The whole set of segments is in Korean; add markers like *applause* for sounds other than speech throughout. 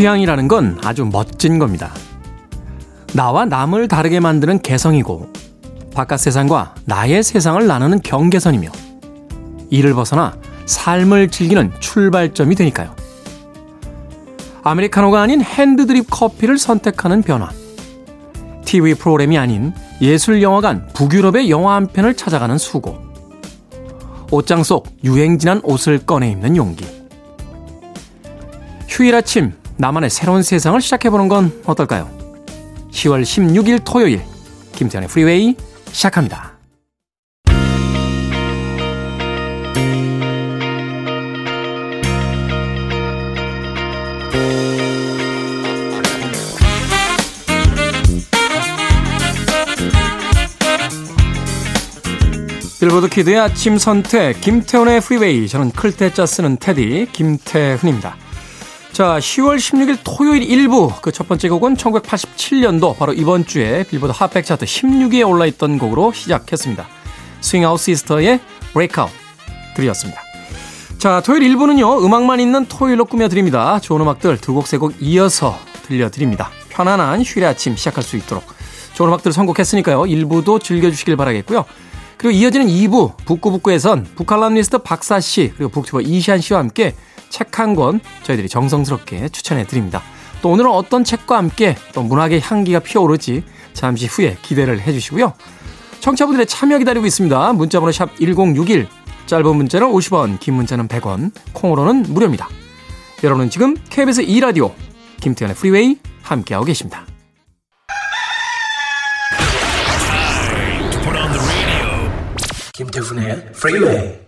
취향이라는 건 아주 멋진 겁니다. 나와 남을 다르게 만드는 개성이고 바깥 세상과 나의 세상을 나누는 경계선이며 이를 벗어나 삶을 즐기는 출발점이 되니까요. 아메리카노가 아닌 핸드드립 커피를 선택하는 변화. TV 프로그램이 아닌 예술 영화관 북유럽의 영화 한 편을 찾아가는 수고. 옷장 속 유행진한 옷을 꺼내 입는 용기. 휴일 아침 나만의 새로운 세상을 시작해보는 건 어떨까요? 10월 16일 토요일 김태훈의 프리웨이 시작합니다. 빌보드 키드의 아침 선택 김태훈의 프리웨이 저는 클테짜 쓰는 테디 김태훈입니다. 자 10월 16일 토요일 1부 그 첫 번째 곡은 1987년도 바로 이번 주에 빌보드 핫백 차트 16위에 올라있던 곡으로 시작했습니다. 스윙아웃 시스터의 Breakout 들으셨습니다. 자 토요일 1부는요 음악만 있는 토요일로 꾸며드립니다. 좋은 음악들 두 곡 세 곡 이어서 들려드립니다. 편안한 휴일의 아침 시작할 수 있도록 좋은 음악들 선곡했으니까요 1부도 즐겨주시길 바라겠고요. 그리고 이어지는 2부 북구북구에선 북칼럼니스트 박사씨 그리고 북튜버 이시한씨와 함께 책 한 권 저희들이 정성스럽게 추천해 드립니다. 또 오늘은 어떤 책과 함께 또 문학의 향기가 피어오르지 잠시 후에 기대를 해 주시고요. 청취자분들의 참여 기다리고 있습니다. 문자번호 샵 1061 짧은 문자는 50원 긴 문자는 100원 콩으로는 무료입니다. 여러분은 지금 KBS 2라디오 김태현의 프리웨이 함께하고 계십니다. 김태훈의 프리웨이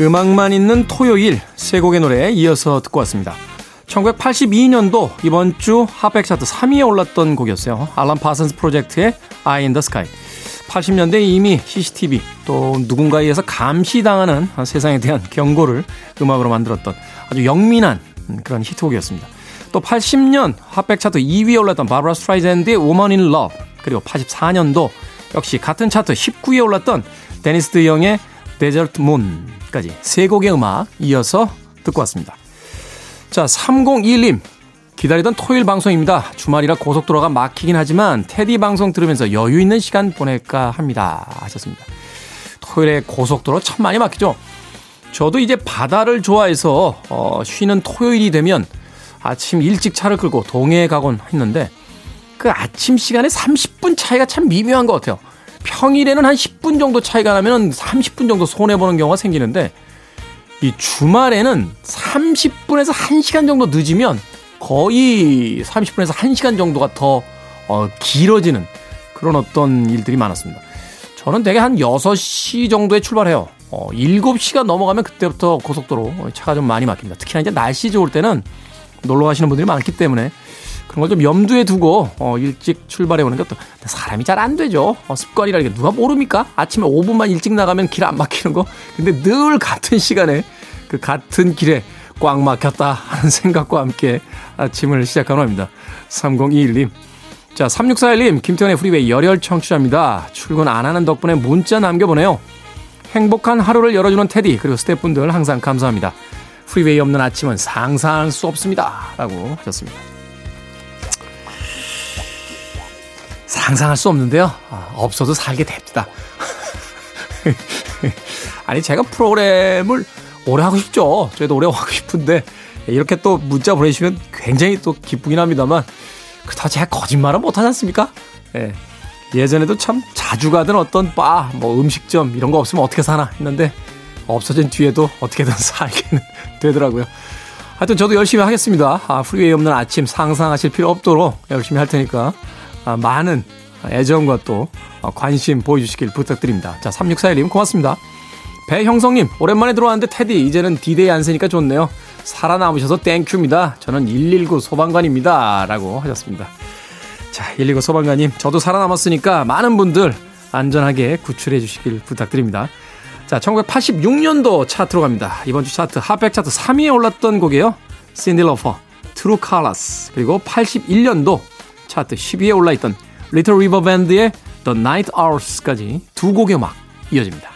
음악만 있는 토요일 세 곡의 노래 이어서 듣고 왔습니다. 1982년도 이번 주 핫백 차트 3위에 올랐던 곡이었어요. 알란 파슨스 프로젝트의 Eye in the Sky. 80년대 이미 CCTV 또 누군가에 의해서 감시당하는 세상에 대한 경고를 음악으로 만들었던 아주 영민한 그런 히트곡이었습니다. 또 80년 핫백 차트 2위에 올랐던 바브라 스트라이젠드의 Woman in Love 그리고 84년도 역시 같은 차트 19위에 올랐던 데니스 드영의 Desert Moon까지 세 곡의 음악 이어서 듣고 왔습니다. 자, 3021님 기다리던 토요일 방송입니다. 주말이라 고속도로가 막히긴 하지만 테디 방송 들으면서 여유 있는 시간 보낼까 합니다. 하셨습니다. 토요일에 고속도로 참 많이 막히죠. 저도 이제 바다를 좋아해서 어, 쉬는 토요일이 되면 아침 일찍 차를 끌고 동해에 가곤 했는데 그 아침 시간에 30분 차이가 참 미묘한 것 같아요. 평일에는 한 10분 정도 차이가 나면 30분 정도 손해보는 경우가 생기는데 이 주말에는 30분에서 1시간 정도 늦으면 거의 30분에서 1시간 정도가 더 어, 길어지는 그런 어떤 일들이 많았습니다. 저는 대개 한 6시 정도에 출발해요. 어, 7시가 넘어가면 그때부터 고속도로 차가 좀 많이 막힙니다. 특히나 이제 날씨 좋을 때는 놀러 가시는 분들이 많기 때문에 그런 걸 좀 염두에 두고 어, 일찍 출발해 오는 것도 사람이 잘 안 되죠. 어, 습관이라는 게 누가 모릅니까? 아침에 5분만 일찍 나가면 길 안 막히는 거. 근데 늘 같은 시간에 그 같은 길에 꽉 막혔다 하는 *laughs* 생각과 함께 아침을 시작하는 겁니다. 3021님. 자, 3641님, 김태훈의 프리웨이 열혈 청취자입니다. 출근 안 하는 덕분에 문자 남겨보네요. 행복한 하루를 열어주는 테디, 그리고 스태프분들 항상 감사합니다. 프리웨이 없는 아침은 상상할 수 없습니다. 라고 하셨습니다. 상상할 수 없는데요. 아, 없어도 살게 됩니다. *laughs* 아니, 제가 프로그램을 오래 하고 싶죠. 저희도 오래 하고 싶은데, 이렇게 또 문자 보내시면 굉장히 또 기쁘긴 합니다만, 그렇다고 제가 거짓말은 못하지 않습니까? 예. 예전에도 참 자주 가던 어떤 바, 뭐 음식점 이런 거 없으면 어떻게 사나 했는데, 없어진 뒤에도 어떻게든 *laughs* 살기는 되더라고요. 하여튼 저도 열심히 하겠습니다. 아, 프리웨이 없는 아침 상상하실 필요 없도록 열심히 할 테니까 아, 많은 애정과 또 관심 보여주시길 부탁드립니다. 자, 3641님 고맙습니다. 배형성님 오랜만에 들어왔는데 테디 이제는 디데이 안 세니까 좋네요. 살아남으셔서 thank you입니다. 저는 119 소방관입니다. 라고 하셨습니다. 자, 119 소방관님 저도 살아남았으니까 많은 분들 안전하게 구출해 주시길 부탁드립니다. 자, 1986년도 차트로 갑니다. 이번 주 차트 핫백 차트 3위에 올랐던 곡이에요. 신디 러퍼, True Colors 그리고 81년도 차트 10위에 올라있던 Little River Band의 The Night Hours까지 두 곡의 음악 이어집니다.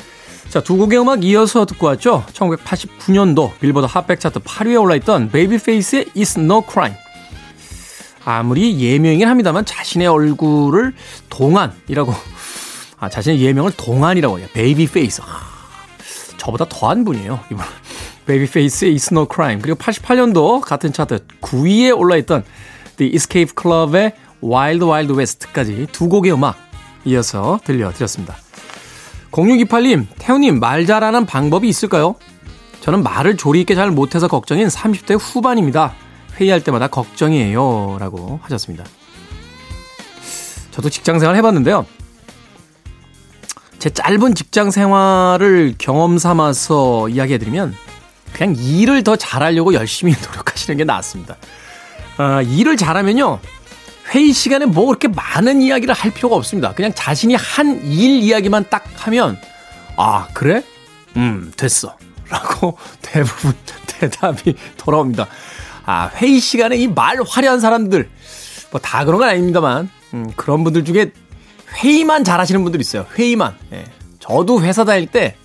자, 두 곡의 음악 이어서 듣고 왔죠. 1989년도 빌보드 핫백 차트 8위에 올라있던 베이비페이스의 It's No Crime. 아무리 예명이긴 합니다만 자신의 얼굴을 동안이라고 아, 자신의 예명을 동안이라고 해요. 베이비페이스. 아, 저보다 더한 분이에요. 이분. 베이비페이스의 It's No Crime. 그리고 88년도 같은 차트 9위에 올라있던 The Escape Club의 Wild Wild West까지 두 곡의 음악 이어서 들려드렸습니다. 0628님, 태우님 말 잘하는 방법이 있을까요? 저는 말을 조리 있게 잘 못해서 걱정인 30대 후반입니다. 회의할 때마다 걱정이에요. 라고 하셨습니다. 저도 직장 생활 해봤는데요. 제 짧은 직장 생활을 경험 삼아서 이야기해드리면 그냥 일을 더 잘하려고 열심히 *laughs* 노력하시는 게 낫습니다. 어, 일을 잘하면요. 회의 시간에 뭐 그렇게 많은 이야기를 할 필요가 없습니다. 그냥 자신이 한 일 이야기만 딱 하면, 아, 그래? 음, 됐어. *laughs* 라고 대부분 *laughs* 대답이 돌아옵니다. 아, 회의 시간에 이 말 화려한 사람들, 뭐 다 그런 건 아닙니다만, 음, 그런 분들 중에 회의만 잘하시는 분들 있어요. 회의만. 예. 저도 회사 다닐 때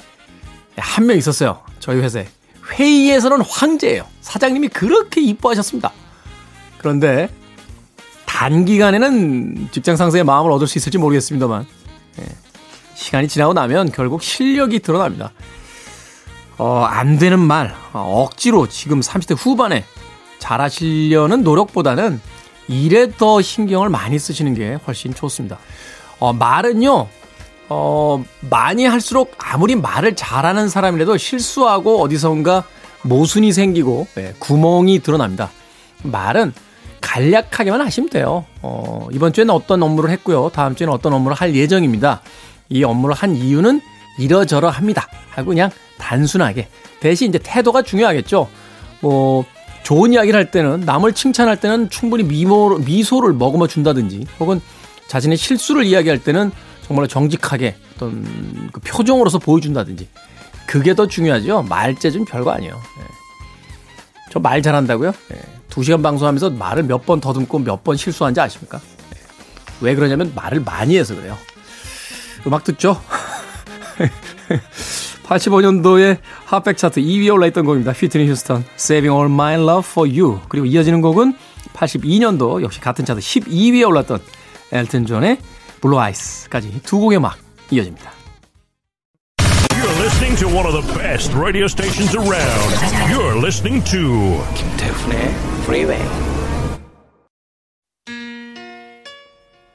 한 명 있었어요. 저희 회사에. 회의에서는 황제예요. 사장님이 그렇게 이뻐하셨습니다. 그런데 단기간에는 직장 상사의 마음을 얻을 수 있을지 모르겠습니다만 예. 시간이 지나고 나면 결국 실력이 드러납니다. 어, 안 되는 말 어, 억지로 지금 30대 후반에 잘하시려는 노력보다는 일에 더 신경을 많이 쓰시는 게 훨씬 좋습니다. 어, 말은요, 어, 많이 할수록 아무리 말을 잘하는 사람이라도 실수하고 어디선가 모순이 생기고 예, 구멍이 드러납니다. 말은 간략하게만 하시면 돼요. 어, 이번 주에는 어떤 업무를 했고요. 다음 주에는 어떤 업무를 할 예정입니다. 이 업무를 한 이유는 이러저러 합니다. 하고 그냥 단순하게. 대신 이제 태도가 중요하겠죠. 뭐, 좋은 이야기를 할 때는, 남을 칭찬할 때는 충분히 미모, 미소를 머금어 준다든지, 혹은 자신의 실수를 이야기할 때는 정말 정직하게 어떤 그 표정으로서 보여준다든지. 그게 더 중요하죠. 말재주는 별거 아니에요. 네. 저말 잘한다고요? 네. 2시간 방송하면서 말을 몇 번 더듬고 몇 번 실수한지 아십니까? 네. 왜 그러냐면 말을 많이 해서 그래요. 음악 듣죠? *laughs* 85년도에 핫백 차트 2위에 올라있던 곡입니다. 휘트니 휴스턴, Saving All My Love For You. 그리고 이어지는 곡은 82년도 역시 같은 차트 12위에 올랐던 엘튼 존의 Blue Eyes까지 두 곡의 음악 이어집니다. Listening to one of the best radio stations around. You're listening to 김태훈의 Freeway.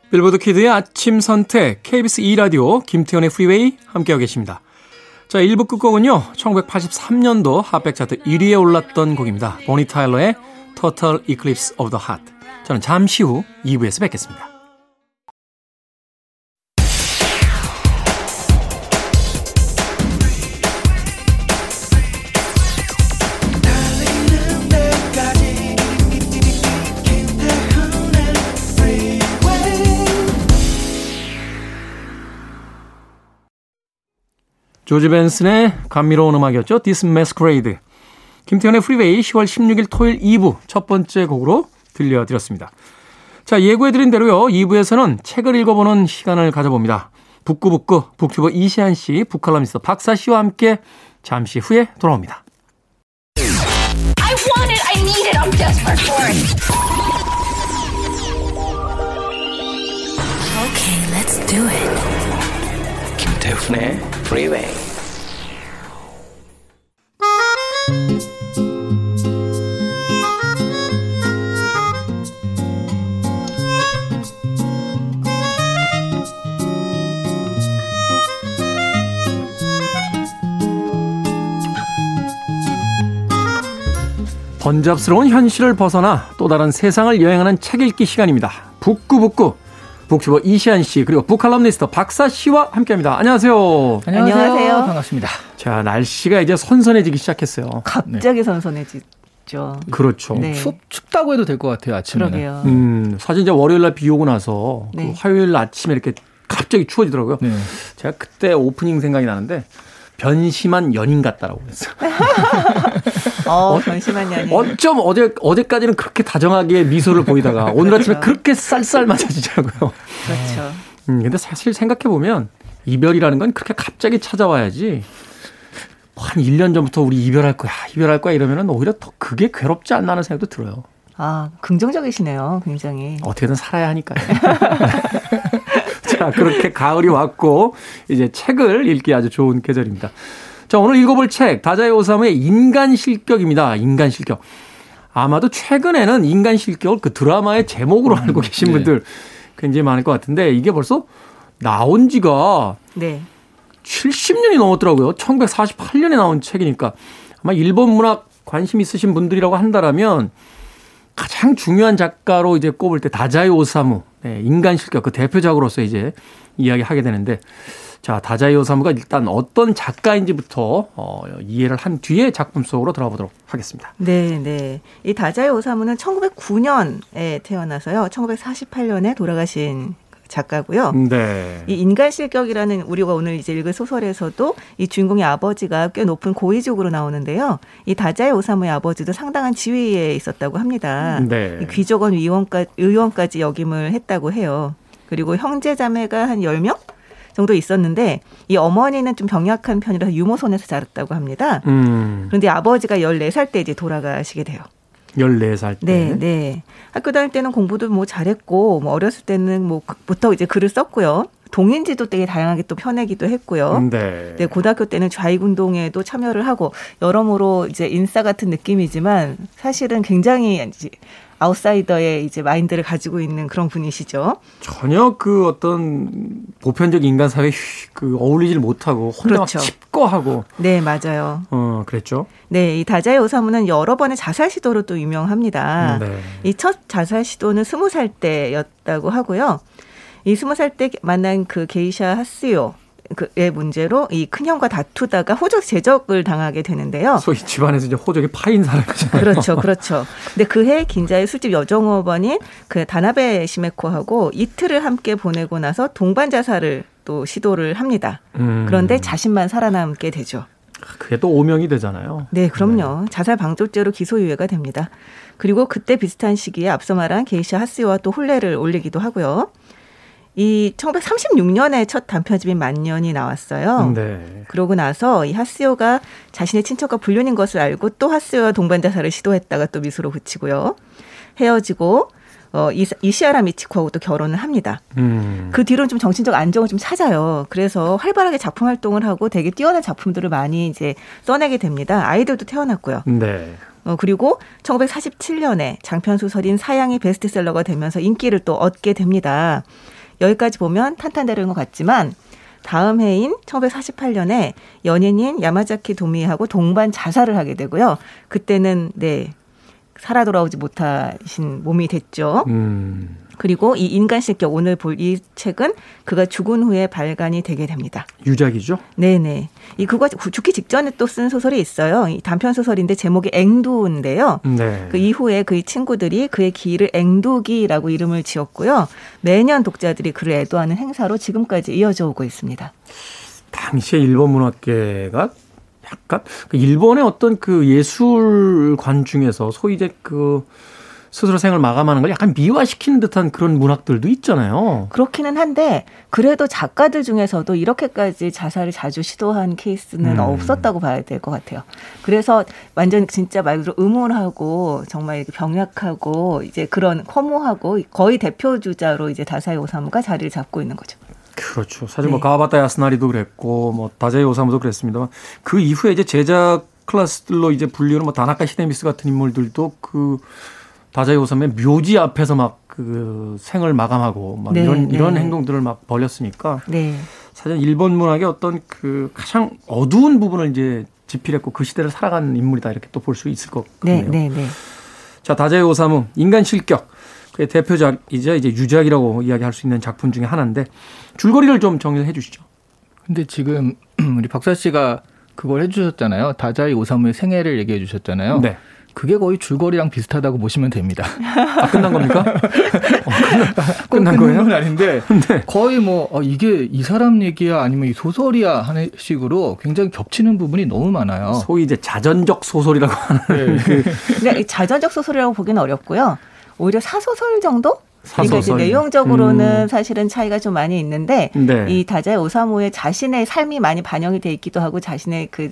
빌보드 키드의 아침 선택 KBS 2 라디오 김태훈의 프리웨이 함께하고 계십니다. 자, 1부 끝곡은요. 1983년도 핫백 차트 1위에 올랐던 곡입니다. 보니 타일러의 Total Eclipse of the Heart. 저는 잠시 후 2부에서 뵙겠습니다. 조지 벤슨의 감미로운 음악이었죠. This Masquerade. 김태훈의 프리웨이 10월 16일 토요일 2부 첫 번째 곡으로 들려드렸습니다. 자, 예고해드린 대로요. 2부에서는 책을 읽어보는 시간을 가져봅니다. 북구북구 북튜버 이시안 씨, 북칼럼니스트 박사 씨와 함께 잠시 후에 돌아옵니다. I want it, I need it, I'm desperate for it. Okay, let's do it. 임백천의 프리웨이 번잡스러운 현실을 벗어나 또 다른 세상을 여행하는 책 읽기 시간입니다. 북구북구 북튜버 이시안 씨 그리고 북칼럼니스트 박사 씨와 함께합니다. 안녕하세요. 안녕하세요. 안녕하세요. 반갑습니다. 자 날씨가 이제 선선해지기 시작했어요. 갑자기 네. 선선해지 죠. 그렇죠. 네. 춥, 춥다고 해도 될 것 같아요 아침에. 그러게요. 음 사실 이제 월요일 날 비 오고 나서 그 네. 그 화요일 아침에 이렇게 갑자기 추워지더라고요. 네. 제가 그때 오프닝 생각이 나는데 변심한 연인 같다라고 그랬어요. *laughs* 어, 변심한 연인. 어쩜 어제 어제까지는 그렇게 다정하게 미소를 보이다가 *laughs* 오늘 아침에 그렇죠. 그렇게 쌀쌀 맞아지더라고요. 그렇죠. 음, 근데 사실 생각해 보면 이별이라는 건 그렇게 갑자기 찾아와야지. 한 1년 전부터 우리 이별할 거야, 이별할 거야 이러면은 오히려 더 그게 괴롭지 않나 하는 생각도 들어요. 아, 긍정적이시네요, 굉장히. 어떻게든 살아야 하니까요. *laughs* 자, *laughs* 그렇게 가을이 왔고, 이제 책을 읽기 아주 좋은 계절입니다. 자, 오늘 읽어볼 책, 다자의 오사무의 인간 실격입니다. 인간 실격. 아마도 최근에는 인간 실격을 그 드라마의 제목으로 음, 알고 계신 네. 분들 굉장히 많을 것 같은데, 이게 벌써 나온 지가 네. 70년이 넘었더라고요. 1948년에 나온 책이니까. 아마 일본 문학 관심 있으신 분들이라고 한다라면 가장 중요한 작가로 이제 꼽을 때 다자이 오사무 네, 인간 실격 그 대표작으로서 이제 이야기하게 되는데 자 다자이 오사무가 일단 어떤 작가인지부터 어, 이해를 한 뒤에 작품 속으로 들어가 보도록 하겠습니다. 네, 네. 이 다자이 오사무는 1909년에 태어나서요. 1948년에 돌아가신 작가고요. 네. 이 인간 실격이라는 우리가 오늘 이제 읽을 소설에서도 이 주인공의 아버지가 꽤 높은 고위직으로 나오는데요. 이 다자의 오사무의 아버지도 상당한 지위에 있었다고 합니다. 네. 귀족원 의원까지, 의원까지 역임을 했다고 해요. 그리고 형제 자매가 한 10명? 정도 있었는데 이 어머니는 좀 병약한 편이라서 유모선에서 자랐다고 합니다. 음. 그런데 아버지가 14살 때 이제 돌아가시게 돼요. 14살 때. 네, 네. 학교 다닐 때는 공부도 뭐 잘했고, 뭐 어렸을 때는 뭐부터 이제 글을 썼고요. 동인지도 되게 다양하게 또 펴내기도 했고요. 네. 네, 고등학교 때는 좌익운동에도 참여를 하고 여러모로 이제 인싸 같은 느낌이지만 사실은 굉장히 아웃사이더의 이제 마인드를 가지고 있는 그런 분이시죠. 전혀 그 어떤 보편적 인간 사회에 그 어울리질 못하고 혼자 그렇죠. 막 칩거하고. 네, 맞아요. 어, 그랬죠. 네, 이 다자의 오사무는 여러 번의 자살 시도로 또 유명합니다. 네. 이첫 자살 시도는 스무 살 때였다고 하고요. 이 스무 살 때 만난 그 게이샤 하스요 그의 문제로 이 큰형과 다투다가 호적 제적을 당하게 되는데요. 소위 집안에서 이제 호적이 파인 사람이잖아요. 그렇죠, 그렇죠. 근데 그해 긴자의 술집 여정업원인 그 다나베 시메코하고 이틀을 함께 보내고 나서 동반 자살을 또 시도를 합니다. 음. 그런데 자신만 살아남게 되죠. 그게 또 오명이 되잖아요. 네, 그럼요. 네. 자살 방조죄로 기소유예가 됩니다. 그리고 그때 비슷한 시기에 앞서 말한 게이샤 하스요와 또 혼례를 올리기도 하고요. 이 1936년에 첫 단편집인 만년이 나왔어요. 네. 그러고 나서 이 하스요가 자신의 친척과 불륜인 것을 알고 또 하스요와 동반 자살을 시도했다가 또 미소로 붙이고요. 헤어지고 어, 이시아라 미치코하고 또 결혼을 합니다. 음. 그 뒤로는 좀 정신적 안정을 좀 찾아요. 그래서 활발하게 작품 활동을 하고 되게 뛰어난 작품들을 많이 이제 써내게 됩니다. 아이들도 태어났고요. 네. 어, 그리고 1947년에 장편 소설인 사양이 베스트셀러가 되면서 인기를 또 얻게 됩니다. 여기까지 보면 탄탄대로인 것 같지만 다음 해인 1948년에 연인인 야마자키 도미하고 동반 자살을 하게 되고요. 그때는 네 살아 돌아오지 못하신 몸이 됐죠. 음. 그리고 이 인간 실격 오늘 볼 이 책은 그가 죽은 후에 발간이 되게 됩니다. 유작이죠? 네네. 이 그가 죽기 직전에 또 쓴 소설이 있어요. 이 단편 소설인데 제목이 앵두인데요. 네. 그 이후에 그의 친구들이 그의 기를 앵두기라고 이름을 지었고요. 매년 독자들이 그를 애도하는 행사로 지금까지 이어져 오고 있습니다. 당시에 일본 문학계가 약간 그 일본의 어떤 그 예술관 중에서 소위 이제 그 스스로 생을 마감하는 걸 약간 미화시키는 듯한 그런 문학들도 있잖아요. 그렇기는 한데 그래도 작가들 중에서도 이렇게까지 자살을 자주 시도한 케이스는 음. 없었다고 봐야 될 것 같아요. 그래서 완전 진짜 말 그대로 음울하고 정말 병약하고 이제 그런 허무하고 거의 대표 주자로 이제 다사이 오사무가 자리를 잡고 있는 거죠. 그렇죠. 사실 뭐 네. 뭐 가와바타 야스나리도 그랬고 뭐 다자이 오사무도 그랬습니다만 그 이후에 이제 제작 클래스들로 이제 분류는 뭐 다나카 히데미스 같은 인물들도 그 다자이 오삼의 묘지 앞에서 막 그 생을 마감하고 막 네, 이런 이런 네. 행동들을 막 벌였으니까 네. 사실 일본 문학의 어떤 그 가장 어두운 부분을 이제 집필했고 그 시대를 살아간 인물이다 이렇게 또 볼 수 있을 것 네, 같네요. 네, 네. 자 다자의 오사무 인간 실격 그의 대표작이자 이제 유작이라고 이야기할 수 있는 작품 중에 하나인데 줄거리를 좀 정리를 해주시죠. 근데 지금 *clears throat* 우리 박사 씨가 그걸 해주셨잖아요. 다자이 오사무의 생애를 얘기해 주셨잖아요. 네. 그게 거의 줄거리랑 비슷하다고 보시면 됩니다. 아, 끝난 겁니까? *laughs* 어, 끝난, 끝난 건 거예요? 아닌데 네. 거의 뭐 어, 이게 이 사람 얘기야 아니면 이 소설이야 하는 식으로 굉장히 겹치는 부분이 너무 많아요. 소위 이제 자전적 소설이라고 하는 네. 그 자전적 소설이라고 보기는 어렵고요. 오히려 사소설 정도? 그러니까 이제. 내용적으로는 음. 사실은 차이가 좀 많이 있는데 네. 이 다자의 오사무의 자신의 삶이 많이 반영이 돼 있기도 하고 자신의 그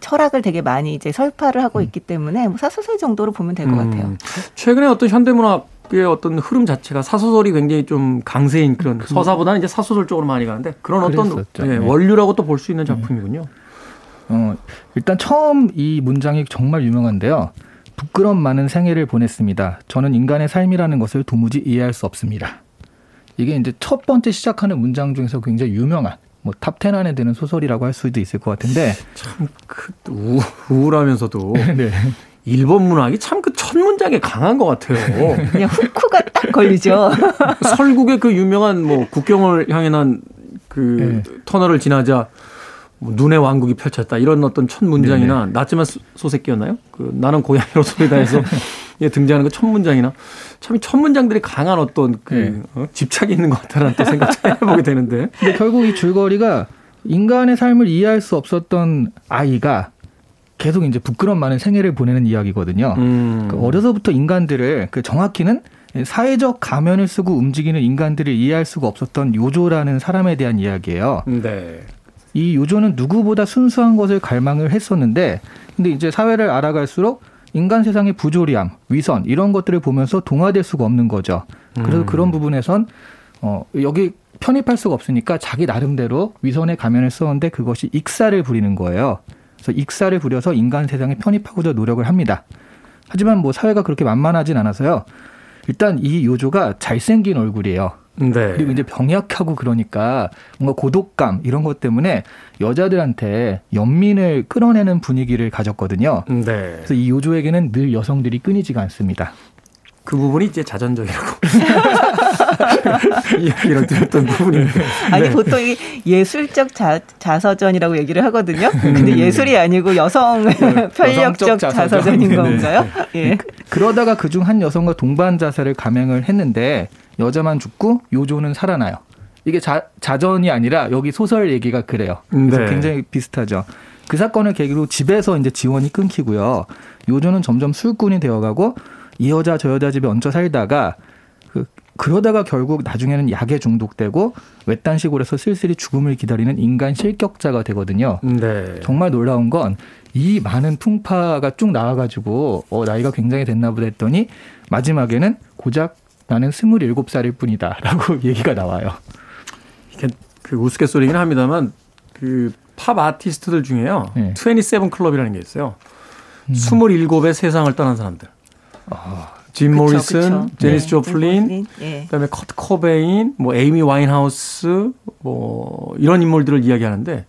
철학을 되게 많이 이제 설파를 하고 있기 때문에 뭐 사소설 정도로 보면 될것 음. 같아요. 최근에 어떤 현대문학 의 어떤 흐름 자체가 사소설이 굉장히 좀 강세인 그런 서사보다는 이제 사소설 쪽으로 많이 가는데 그런 어떤. 예, 네. 원류라고 또 볼 수 있는 작품이군요. 어, 일단 처음 이 문장이 정말 유명한데요. 부끄럼 많은 생애를 보냈습니다. 저는 인간의 삶이라는 것을 도무지 이해할 수 없습니다. 이게 이제 첫 번째 시작하는 문장 중에서 굉장히 유명한 뭐탑 10 안에 드는 소설이라고 할 수도 있을 것 같은데 그 우, 우울하면서도 *laughs* 네. 일본 문학이 참 그 첫 문장에 강한 것 같아요. *laughs* 그냥 후크가 딱 걸리죠. *laughs* 설국의 그 유명한 뭐 국경을 향해 난그 네. 터널을 지나자 뭐 눈의 왕국이 펼쳤다 이런 어떤 첫 문장이나 낮지만 소- 소새끼였나요? 그 나는 고양이로 소리다에서 예, 등장하는 그 첫 문장이나 참 이 첫 문장들이 강한 어떤 그 네. 어? 집착이 있는 것 같다는 또 생각을 해보게 되는데 *laughs* 근데 결국 이 줄거리가 인간의 삶을 이해할 수 없었던 아이가 계속 이제 부끄럼 많은 생애를 보내는 이야기거든요. 음. 그 어려서부터 인간들을 그 정확히는 사회적 가면을 쓰고 움직이는 인간들을 이해할 수가 없었던 요조라는 사람에 대한 이야기예요. 네. 이 요조는 누구보다 순수한 것을 갈망을 했었는데, 근데 이제 사회를 알아갈수록 인간 세상의 부조리함, 위선 이런 것들을 보면서 동화될 수가 없는 거죠. 그래서 음. 그런 부분에선 어 여기 편입할 수가 없으니까 자기 나름대로 위선의 가면을 썼는데 그것이 익사를 부리는 거예요. 그래서 익사를 부려서 인간 세상에 편입하고자 노력을 합니다. 하지만 뭐 사회가 그렇게 만만하진 않아서요. 일단 이 요조가 잘생긴 얼굴이에요. 네. 그리고 이제 병약하고 그러니까 뭔가 고독감 이런 것 때문에 여자들한테 연민을 끌어내는 분위기를 가졌거든요. 네. 그래서 이 요조에게는 늘 여성들이 끊이지가 않습니다. 그 부분이 이제 자전적이라고 이야기를 드렸던 부분인데. 아니 네. 보통 이 예술적 자, 자서전이라고 얘기를 하거든요. 음. 근데 예술이 아니고 여성 *laughs* 편력적 자서전. 자서전인 네. 건가요? 예. 그러다가 그중 한 여성과 동반 자살을 감행을 했는데 여자만 죽고 요조는 살아나요. 이게 자, 자전이 아니라 여기 소설 얘기가 그래요. 그래서 네. 굉장히 비슷하죠. 그 사건을 계기로 집에서 이제 지원이 끊기고요. 요조는 점점 술꾼이 되어가고 이 여자 저 여자 집에 얹혀 살다가 그, 그러다가 결국 나중에는 약에 중독되고 외딴 시골에서 쓸쓸히 죽음을 기다리는 인간 실격자가 되거든요. 네. 정말 놀라운 건 이 많은 풍파가 쭉 나와가지고 어, 나이가 굉장히 됐나 보다 했더니 마지막에는 고작 나는 27살일 뿐이다 *laughs* 라고 얘기가 나와요. 이게 그 우스갯소리긴 합니다만 그 팝 아티스트들 중에요. 네. 27 클럽이라는 게 있어요. 음. 27에 세상을 떠난 사람들. 짐 그쵸, 모리슨, 그쵸. 제니스 네. 조플린, 예. 그다음에 커트 코베인, 뭐 에이미 와인하우스, 뭐 이런 인물들을 이야기하는데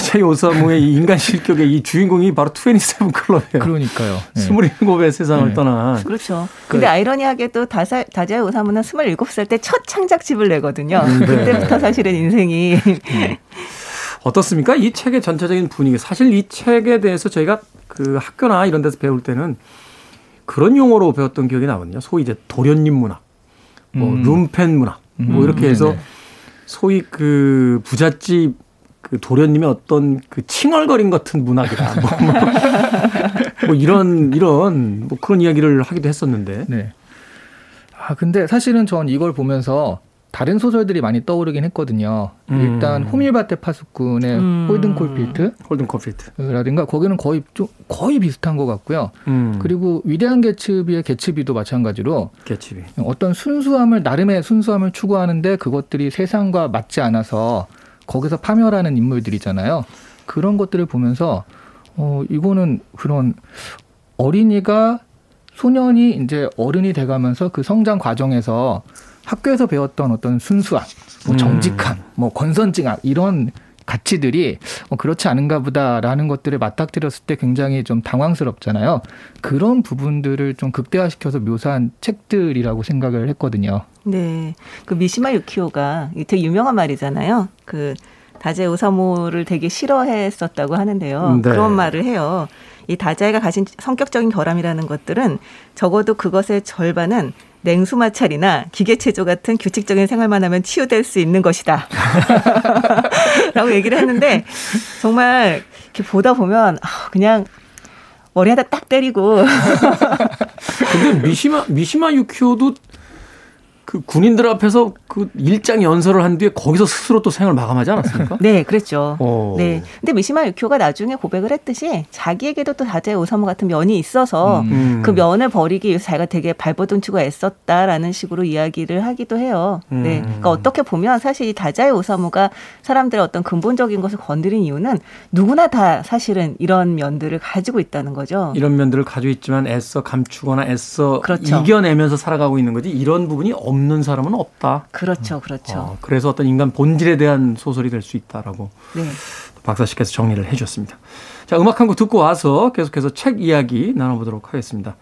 다자이 오사무의 이 인간 실격의 이 주인공이 바로 27 클럽이에요. 그러니까요. 네. 27의 세상을 네. 떠난. 그렇죠. 근데 아이러니하게도 다사, 다자의 오사무는 27살 때 첫 창작집을 내거든요. 네. 그때부터 사실은 인생이 어떻습니까? 이 책의 전체적인 분위기. 사실 이 책에 대해서 저희가 그 학교나 이런 데서 배울 때는 그런 용어로 배웠던 기억이 나거든요. 소위 이제 도련님 문학, 뭐 음. 룸펜 문학, 뭐 음, 이렇게 해서 네네. 소위 그 부잣집 그 도련님의 어떤 그 칭얼거림 같은 문학이다. 뭐, 뭐, *laughs* 뭐 이런 이런 뭐 그런 이야기를 하기도 했었는데. 네. 아 근데 사실은 전 이걸 보면서 다른 소설들이 많이 떠오르긴 했거든요. 음. 일단 호밀바테 파수꾼의 음. 홀든 콜필트 홀든 커피트. 라든가 거기는 거의 좀 거의 비슷한 것 같고요. 음. 그리고 위대한 개츠비의 개츠비도 마찬가지로 개츠비. 어떤 순수함을 나름의 순수함을 추구하는데 그것들이 세상과 맞지 않아서 거기서 파멸하는 인물들이잖아요. 그런 것들을 보면서 어 이거는 그런 어린이가 소년이 이제 어른이 돼가면서 그 성장 과정에서 학교에서 배웠던 어떤 순수함, 뭐 음. 정직함, 뭐 권선징악 이런 가치들이 어, 그렇지 않은가 보다라는 것들을 맞닥뜨렸을 때 굉장히 좀 당황스럽잖아요. 그런 부분들을 좀 극대화시켜서 묘사한 책들이라고 생각을 했거든요. 네. 그 미시마 유키오가 되게 유명한 말이잖아요. 그 다제 오사무를 되게 싫어했었다고 하는데요. 네. 그런 말을 해요. 이 다자이가 가진 성격적인 결함이라는 것들은 적어도 그것의 절반은 냉수 마찰이나 기계 체조 같은 규칙적인 생활만 하면 치유될 수 있는 것이다. *laughs* 라고 얘기를 했는데 정말 이렇게 보다 보면 아, 그냥 머리 하나 딱 때리고. *laughs* 근데 미시마 미시마 유키오도 그 군인들 앞에서 그 일장 연설을 한 뒤에 거기서 스스로 또 생을 마감하지 않았습니까? *laughs* 네, 그랬죠. 오. 네. 근데 미시마 유키오가 나중에 고백을 했듯이 자기에게도 또 다제 오사무 같은 면이 있어서 음. 그 면을 버리기 위해서 자기가 되게 발버둥 치고 애썼다라는 식으로 이야기를 하기도 해요. 네. 음. 네. 그러니까 어떻게 보면 사실 이 다자의 오사무가 사람들의 어떤 근본적인 것을 건드린 이유는 누구나 다 사실은 이런 면들을 가지고 있다는 거죠. 이런 면들을 가지고 있지만 애써 감추거나 애써 그렇죠. 이겨내면서 살아가고 있는 거지 이런 부분이 없 없는 사람은 없다. 그렇죠, 그렇죠. 어, 그래서 어떤 인간 본질에 대한 소설이 될 수 있다라고 네. 박사 씨께서 정리를 해주셨습니다. 자, 음악 한 곡 듣고 와서 계속해서 책 이야기 나눠보도록 하겠습니다.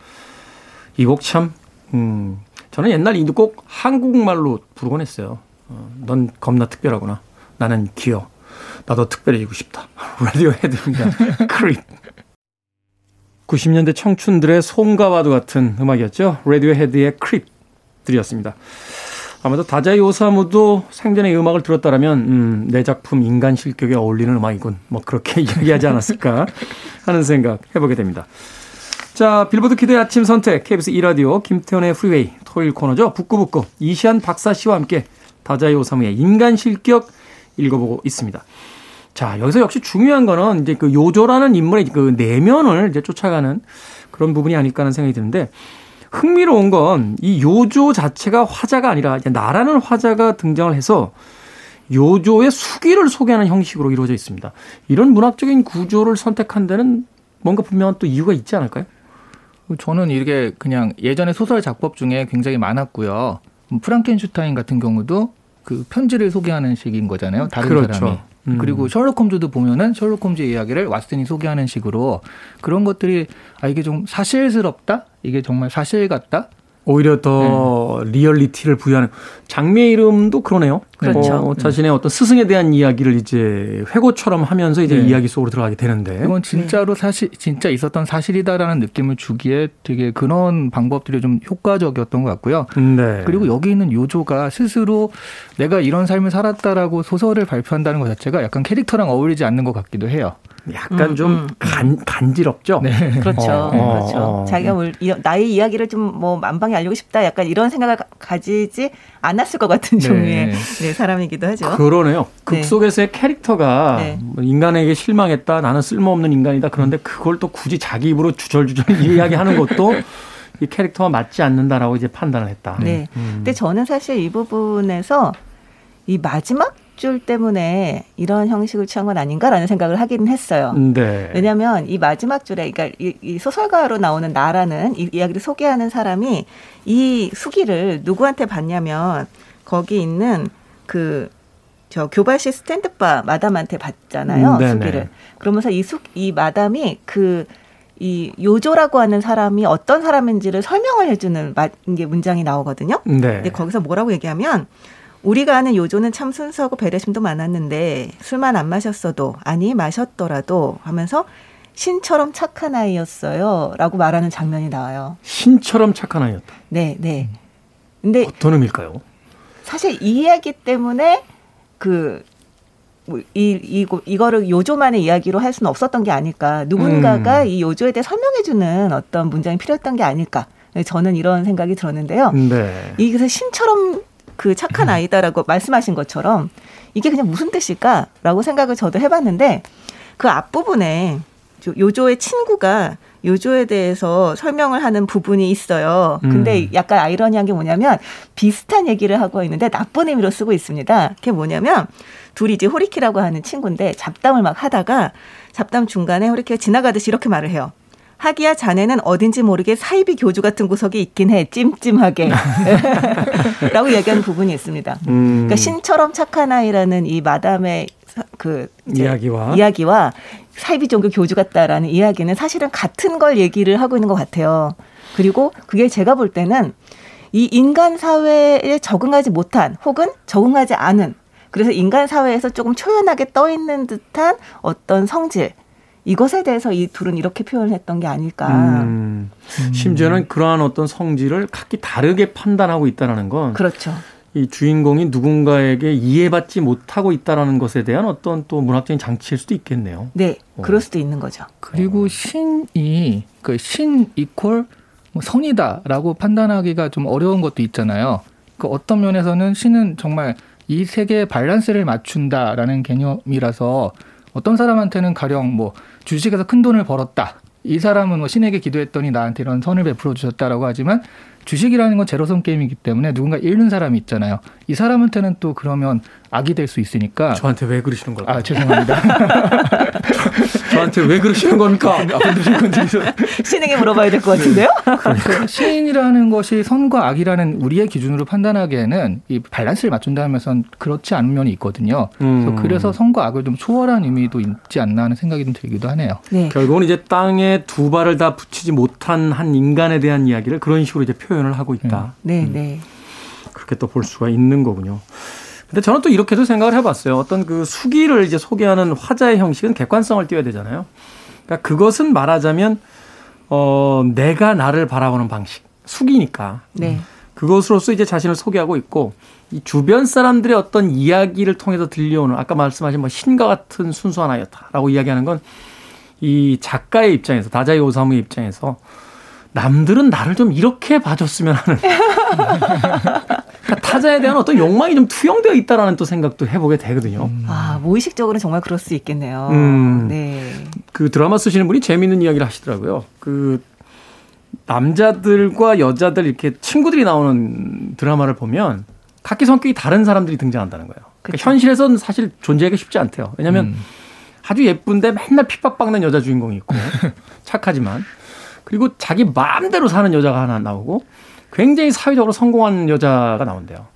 이 곡 참, 음, 저는 옛날 이 곡 한국말로 부르곤 했어요. 어, 넌 겁나 특별하구나. 나는 귀여. 나도 특별해지고 싶다. *laughs* 라디오헤드입니다. Creep. 90년대 청춘들의 송가와도 같은 음악이었죠. 라디오헤드의 Creep. 들으셨습니다. 아마도 다자이 오사무도 생전에 이 음악을 들었다라면 음, 내 작품 인간 실격에 어울리는 음악이군. 뭐 그렇게 *laughs* 이야기하지 않았을까 하는 생각 해보게 됩니다. 자, 빌보드 키드의 아침 선택 KBS 2라디오 김태훈의 프리웨이 토요일 코너죠. 북구북구 이시안 박사 씨와 함께 다자이 오사무의 인간 실격 읽어보고 있습니다. 자, 여기서 역시 중요한 거는 이제 그 요조라는 인물의 그 내면을 이제 쫓아가는 그런 부분이 아닐까 하는 생각이 드는데 흥미로운 건 이 요조 자체가 화자가 아니라 나라는 화자가 등장을 해서 요조의 수기를 소개하는 형식으로 이루어져 있습니다. 이런 문학적인 구조를 선택한 데는 뭔가 분명한 또 이유가 있지 않을까요? 저는 이게 그냥 예전에 소설 작법 중에 굉장히 많았고요. 프랑켄슈타인 같은 경우도 그 편지를 소개하는 식인 거잖아요. 다른 그렇죠. 사람이. 음. 그리고 셜록 홈즈도 보면은 셜록 홈즈의 이야기를 왓슨이 소개하는 식으로 그런 것들이 아 이게 좀 사실스럽다 이게 정말 사실 같다 오히려 더 네. 리얼리티를 부여하는 장미의 이름도 그러네요. 그렇죠. 어, 자신의 어떤 스승에 대한 이야기를 이제 회고처럼 하면서 이제 네. 이야기 속으로 들어가게 되는데 이건 진짜로 사실 진짜 있었던 사실이다라는 느낌을 주기에 되게 그런 방법들이 좀 효과적이었던 것 같고요. 네. 그리고 여기 있는 요조가 스스로 내가 이런 삶을 살았다라고 소설을 발표한다는 것 자체가 약간 캐릭터랑 어울리지 않는 것 같기도 해요. 약간 음, 좀 음, 음. 간, 간지럽죠. 네. *laughs* 그렇죠. 어, 그렇죠. 어, 어. 자기가 뭘, 나의 이야기를 좀 뭐 만방에 알리고 싶다. 약간 이런 생각을 가지지 않았을 것 같은 네. 종류의 네, 사람이기도 하죠. 그러네요. 극 네. 속에서의 캐릭터가 네. 뭐 인간에게 실망했다. 나는 쓸모없는 인간이다. 그런데 그걸 또 굳이 자기 입으로 주절주절 *laughs* 이야기하는 것도 이 캐릭터와 맞지 않는다라고 이제 판단을 했다. 네. 음. 근데 저는 사실 이 부분에서 이 마지막 줄 때문에 이런 형식을 취한 건 아닌가라는 생각을 하기는 했어요. 네. 왜냐하면 이 마지막 줄에, 그러니까 이, 이 소설가로 나오는 나라는 이 이야기를 소개하는 사람이 이 수기를 누구한테 받냐면 거기 있는 그 저 교발시 스탠드바 마담한테 받잖아요 음, 수기를. 그러면서 이수이 마담이 그이 요조라고 하는 사람이 어떤 사람인지를 설명을 해주는 게 문장이 나오거든요. 네. 근데 거기서 뭐라고 얘기하면 우리가 아는 요조는 참 순수하고 배려심도 많았는데 술만 안 마셨어도 아니 마셨더라도 하면서 신처럼 착한 아이였어요. 라고 말하는 장면이 나와요. 신처럼 착한 아이였다. 네, 네. 근데 어떤 의미일까요? 사실 이 이야기 때문에 그뭐 이, 이, 이거를 요조만의 이야기로 할 수는 없었던 게 아닐까. 누군가가 음. 이 요조에 대해 설명해주는 어떤 문장이 필요했던 게 아닐까. 저는 이런 생각이 들었는데요. 네. 이게 신처럼 그 착한 아이다라고 말씀하신 것처럼 이게 그냥 무슨 뜻일까라고 생각을 저도 해봤는데 그 앞부분에 요조의 친구가 요조에 대해서 설명을 하는 부분이 있어요. 근데 음. 약간 아이러니한 게 뭐냐면 비슷한 얘기를 하고 있는데 나쁜 의미로 쓰고 있습니다. 그게 뭐냐면 둘이 이제 호리키라고 하는 친구인데 잡담을 막 하다가 잡담 중간에 호리키가 지나가듯이 이렇게 말을 해요. 하기야 자네는 어딘지 모르게 사이비 교주 같은 구석이 있긴 해. 찜찜하게. *laughs* *laughs* 라고 얘기하는 부분이 있습니다. 음. 그러니까 신처럼 착한 아이라는 이 마담의 그 이야기와 이야기와 사이비 종교 교주 같다라는 이야기는 사실은 같은 걸 얘기를 하고 있는 것 같아요. 그리고 그게 제가 볼 때는 이 인간 사회에 적응하지 못한 혹은 적응하지 않은 그래서 인간 사회에서 조금 초연하게 떠 있는 듯한 어떤 성질 이것에 대해서 이 둘은 이렇게 표현을 했던 게 아닐까. 음, 심지어는 그러한 어떤 성질을 각기 다르게 판단하고 있다는 건 그렇죠. 이 주인공이 누군가에게 이해받지 못하고 있다라는 것에 대한 어떤 또 문학적인 장치일 수도 있겠네요. 네, 그럴 수도 있는 거죠. 그리고 신이 그 신 이퀄 뭐 선이다라고 판단하기가 좀 어려운 것도 있잖아요. 그 어떤 면에서는 신은 정말 이 세계의 밸런스를 맞춘다라는 개념이라서 어떤 사람한테는 가령 뭐 주식에서 큰 돈을 벌었다. 이 사람은 뭐 신에게 기도했더니 나한테 이런 선을 베풀어 주셨다라고 하지만 주식이라는 건 제로섬 게임이기 때문에 누군가 잃는 사람이 있잖아요. 이 사람한테는 또 그러면 악이 될 수 있으니까. 저한테 왜 그러시는 걸까요? 아 죄송합니다. *laughs* 저한테 왜 그러시는 겁니까? 신에게 물어봐야 될 것 같은데요? 그러니까 신이라는 것이 선과 악이라는 우리의 기준으로 판단하기에는 이 밸런스를 맞춘다 하면선 그렇지 않은 면이 있거든요. 음. 그래서, 그래서 선과 악을 좀 초월한 의미도 있지 않나 하는 생각이 좀 들기도 하네요. 네. 결국은 이제 땅에 두 발을 다 붙이지 못한 한 인간에 대한 이야기를 그런 식으로 이제 표현을 하고 있다. 네, 네. 그렇게 또 볼 수가 있는 거군요. 근데 저는 또 이렇게도 생각을 해봤어요. 어떤 그 수기를 이제 소개하는 화자의 형식은 객관성을 띄워야 되잖아요. 그러니까 그것은 말하자면 어 내가 나를 바라보는 방식 수기니까 네. 그것으로서 이제 자신을 소개하고 있고 이 주변 사람들의 어떤 이야기를 통해서 들려오는 아까 말씀하신 뭐 신과 같은 순수한 아이였다라고 이야기하는 건 이 작가의 입장에서 다자이 오사무의 입장에서 남들은 나를 좀 이렇게 봐줬으면 하는 *laughs* 그러니까 타자에 대한 어떤 욕망이 좀 투영되어 있다라는 또 생각도 해보게 되거든요. 아, 무의식적으로 정말 그럴 수 있겠네요. 음. 네. 그 드라마 쓰시는 분이 재미있는 이야기를 하시더라고요. 그 남자들과 여자들 이렇게 친구들이 나오는 드라마를 보면 각기 성격이 다른 사람들이 등장한다는 거예요. 그러니까. 현실에서는 사실 존재하기 쉽지 않대요. 왜냐하면 음. 아주 예쁜데 맨날 핍박받는 여자 주인공이 있고 *laughs* 착하지만 그리고 자기 마음대로 사는 여자가 하나 나오고 굉장히 사회적으로 성공한 여자가 나온대요.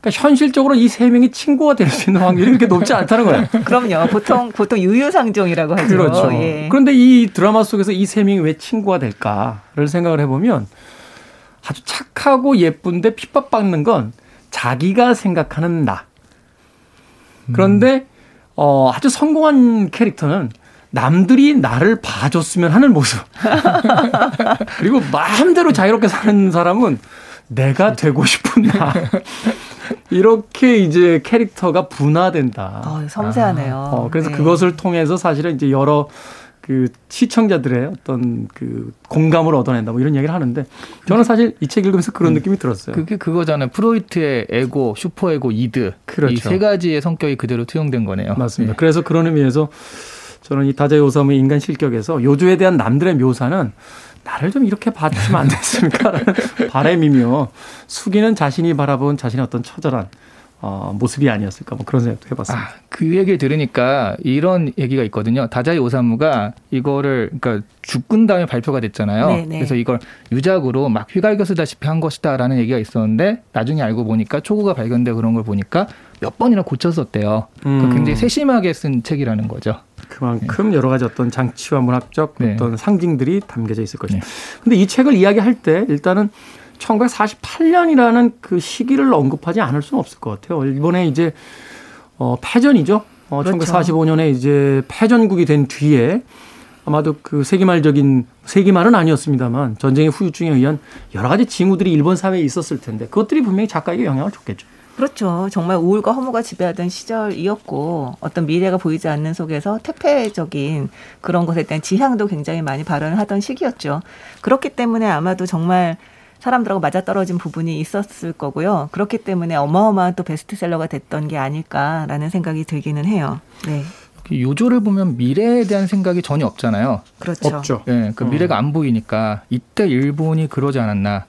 그러니까 현실적으로 이 세 명이 친구가 될 수 있는 확률이 그렇게 높지 않다는 거예요. *laughs* 그럼요. 보통 보통 유유상종이라고 하죠. 그렇죠. 예. 그런데 이 드라마 속에서 이 세 명이 왜 친구가 될까를 생각을 해보면 아주 착하고 예쁜데 핍박받는 건 자기가 생각하는 나. 그런데 어, 아주 성공한 캐릭터는 남들이 나를 봐줬으면 하는 모습. *laughs* 그리고 마음대로 자유롭게 사는 사람은 내가 되고 싶은 나. *laughs* 이렇게 이제 캐릭터가 분화된다. 어, 섬세하네요. 어, 그래서 네. 그것을 통해서 사실은 이제 여러 그 시청자들의 어떤 그 공감을 얻어낸다 뭐 이런 얘기를 하는데 저는 사실 이 책 읽으면서 그런 느낌이 들었어요. 그게 그거잖아요. 프로이트의 에고, 슈퍼에고, 이드 그렇죠. 이세 가지의 성격이 그대로 투영된 거네요. 맞습니다. 네. 그래서 그런 의미에서 저는 이 다자이 오사무의 인간 실격에서 요조에 대한 남들의 묘사는 나를 좀 이렇게 봐주시면 안 됐습니까? 라는 *laughs* 바람이며 숙이는 자신이 바라본 자신의 어떤 처절한 어, 모습이 아니었을까 뭐 그런 생각도 해봤습니다. 아, 그 얘기를 들으니까 이런 얘기가 있거든요. 다자이 오사무가 이거를 그러니까 죽은 다음에 발표가 됐잖아요. 네, 네. 그래서 이걸 유작으로 막 휘갈겨 쓰다시피 한 것이다라는 얘기가 있었는데 나중에 알고 보니까 초고가 발견돼 그런 걸 보니까 몇 번이나 고쳤었대요. 음. 그 굉장히 세심하게 쓴 책이라는 거죠. 그만큼 여러 가지 어떤 장치와 문학적 네. 어떤 상징들이 담겨져 있을 것이다. 네. 근데 이 책을 이야기할 때 일단은 1948년이라는 그 시기를 언급하지 않을 수는 없을 것 같아요. 일본에 이제 어 패전이죠. 어 그렇죠. 1945년에 이제 패전국이 된 뒤에 아마도 그 세기말적인 세기말은 아니었습니다만 전쟁의 후유증에 의한 여러 가지 징후들이 일본 사회에 있었을 텐데 그것들이 분명히 작가에게 영향을 줬겠죠. 그렇죠. 정말 우울과 허무가 지배하던 시절이었고 어떤 미래가 보이지 않는 속에서 퇴폐적인 그런 것에 대한 지향도 굉장히 많이 발언을 하던 시기였죠. 그렇기 때문에 아마도 정말 사람들하고 맞아떨어진 부분이 있었을 거고요. 그렇기 때문에 어마어마한 또 베스트셀러가 됐던 게 아닐까라는 생각이 들기는 해요. 네. 요조를 보면 미래에 대한 생각이 전혀 없잖아요. 그렇죠. 없죠. 예, 그 어. 미래가 안 보이니까 이때 일본이 그러지 않았나.